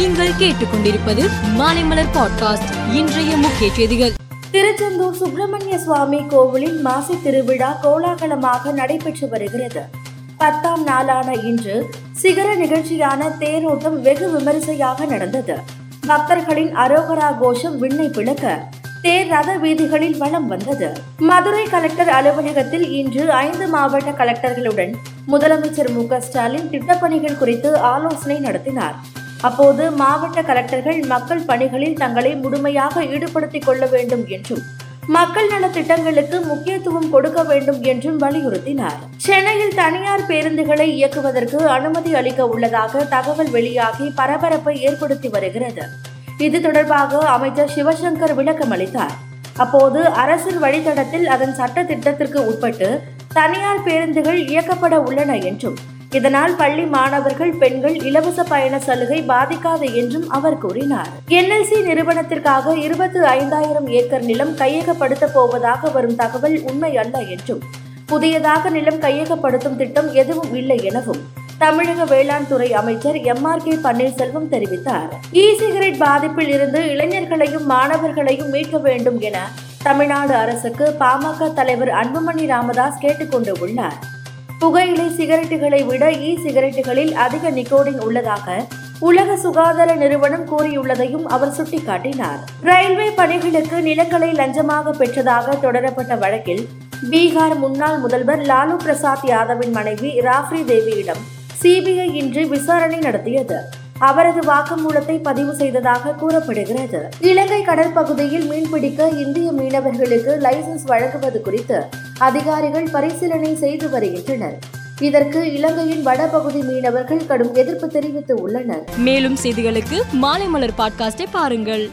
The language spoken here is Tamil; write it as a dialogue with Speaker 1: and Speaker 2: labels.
Speaker 1: நீங்கள் கேட்டுக்கொண்டிருப்பது மாலைமலர் பாட்காஸ்ட் இன்றைய முக்கிய செய்திகள்.
Speaker 2: திருச்செந்தூர் சுப்பிரமணிய சுவாமி கோவிலின் மாசி திருவிழா கோலாகலமாக நடைபெற்று வருகிறது. பத்தாம் நாளான இன்று சிகர நிகழ்ச்சியான தேரோட்டம் வெகு விமரிசையாக நடந்தது. பக்தர்களின் அரோகரா கோஷம் விண்ணை பிளக்க தேர் ரத வீதிகளில் வலம் வந்தது. மதுரை கலெக்டர் அலுவலகத்தில் இன்று ஐந்து மாவட்ட கலெக்டர்களுடன் முதலமைச்சர் மு க ஸ்டாலின் திட்டப்பணிகள் குறித்து ஆலோசனை நடத்தினார். அப்போது மாவட்ட கலெக்டர்கள் மக்கள் பணிகளில் தங்களை முழுமையாக ஈடுபடுத்திக் கொள்ள வேண்டும் என்றும் மக்கள் நல திட்டங்களுக்கு முக்கியத்துவம் கொடுக்க வேண்டும் என்றும் வலியுறுத்தினார். சென்னையில் தனியார் பேருந்துகளை இயக்குவதற்கு அனுமதி அளிக்க உள்ளதாக தகவல் வெளியாகி பரபரப்பை ஏற்படுத்தி வருகிறது. இது தொடர்பாக அமைச்சர் சிவசங்கர் விளக்கம் அளித்தார். அப்போது அரசின் வழித்தடத்தில் அதன் சட்ட திட்டத்திற்கு உட்பட்டு தனியார் பேருந்துகள் இயக்கப்பட உள்ளன என்றும் இதனால் பள்ளி மாணவர்கள் பெண்கள் இலவச பயண சலுகை பாதிக்காது என்றும் அவர் கூறினார். என்எல்சி நிறுவனத்திற்காக இருபத்தி ஐந்தாயிரம் ஏக்கர் நிலம் கையகப்படுத்த போவதாக வரும் தகவல் உண்மை அல்ல என்றும் புதியதாக நிலம் கையகப்படுத்தும் திட்டம் எதுவும் இல்லை எனவும் தமிழக வேளாண் துறை அமைச்சர் எம். ஆர். கே. பன்னீர்செல்வம் தெரிவித்தார். இ சிகரெட் பாதிப்பில் இருந்து இளைஞர்களையும் மாணவர்களையும் மீட்க வேண்டும் என தமிழ்நாடு அரசுக்கு பாமக தலைவர் அன்புமணி ராமதாஸ் கேட்டுக்கொண்டு உள்ளார். புகையிலை சிகரெட்டுகளை விட இ சிகரெட்டுகளில் அதிக நிக்கோடின் உள்ளதாக உலக சுகாதார நிறுவனம் கூறியுள்ளதையும் அவர் சுட்டிக்காட்டினார். ரயில்வே பணிகளுக்கு நிலங்களை லஞ்சமாக பெற்றதாக தொடரப்பட்ட வழக்கில் பீகார் முன்னாள் முதல்வர் லாலு பிரசாத் யாதவின் மனைவி ராஃப்ரி தேவியிடம் சிபிஐ இன்று விசாரணை நடத்தியது. அவரது வாக்குமூலத்தை பதிவு செய்ததாக கூறப்படுகிறது. இலங்கை கடற்பகுதியில் மீன்பிடிக்க இந்திய மீனவர்களுக்கு லைசன்ஸ் வழங்குவது குறித்து அதிகாரிகள் பரிசீலனை செய்து வருகின்றனர். இதற்கு இலங்கையின் வடபகுதி மீனவர்கள் கடும் எதிர்ப்பு தெரிவித்து உள்ளனர்.
Speaker 1: மேலும் செய்திகளுக்கு மாலைமலர் பாட்காஸ்டை பாருங்கள்.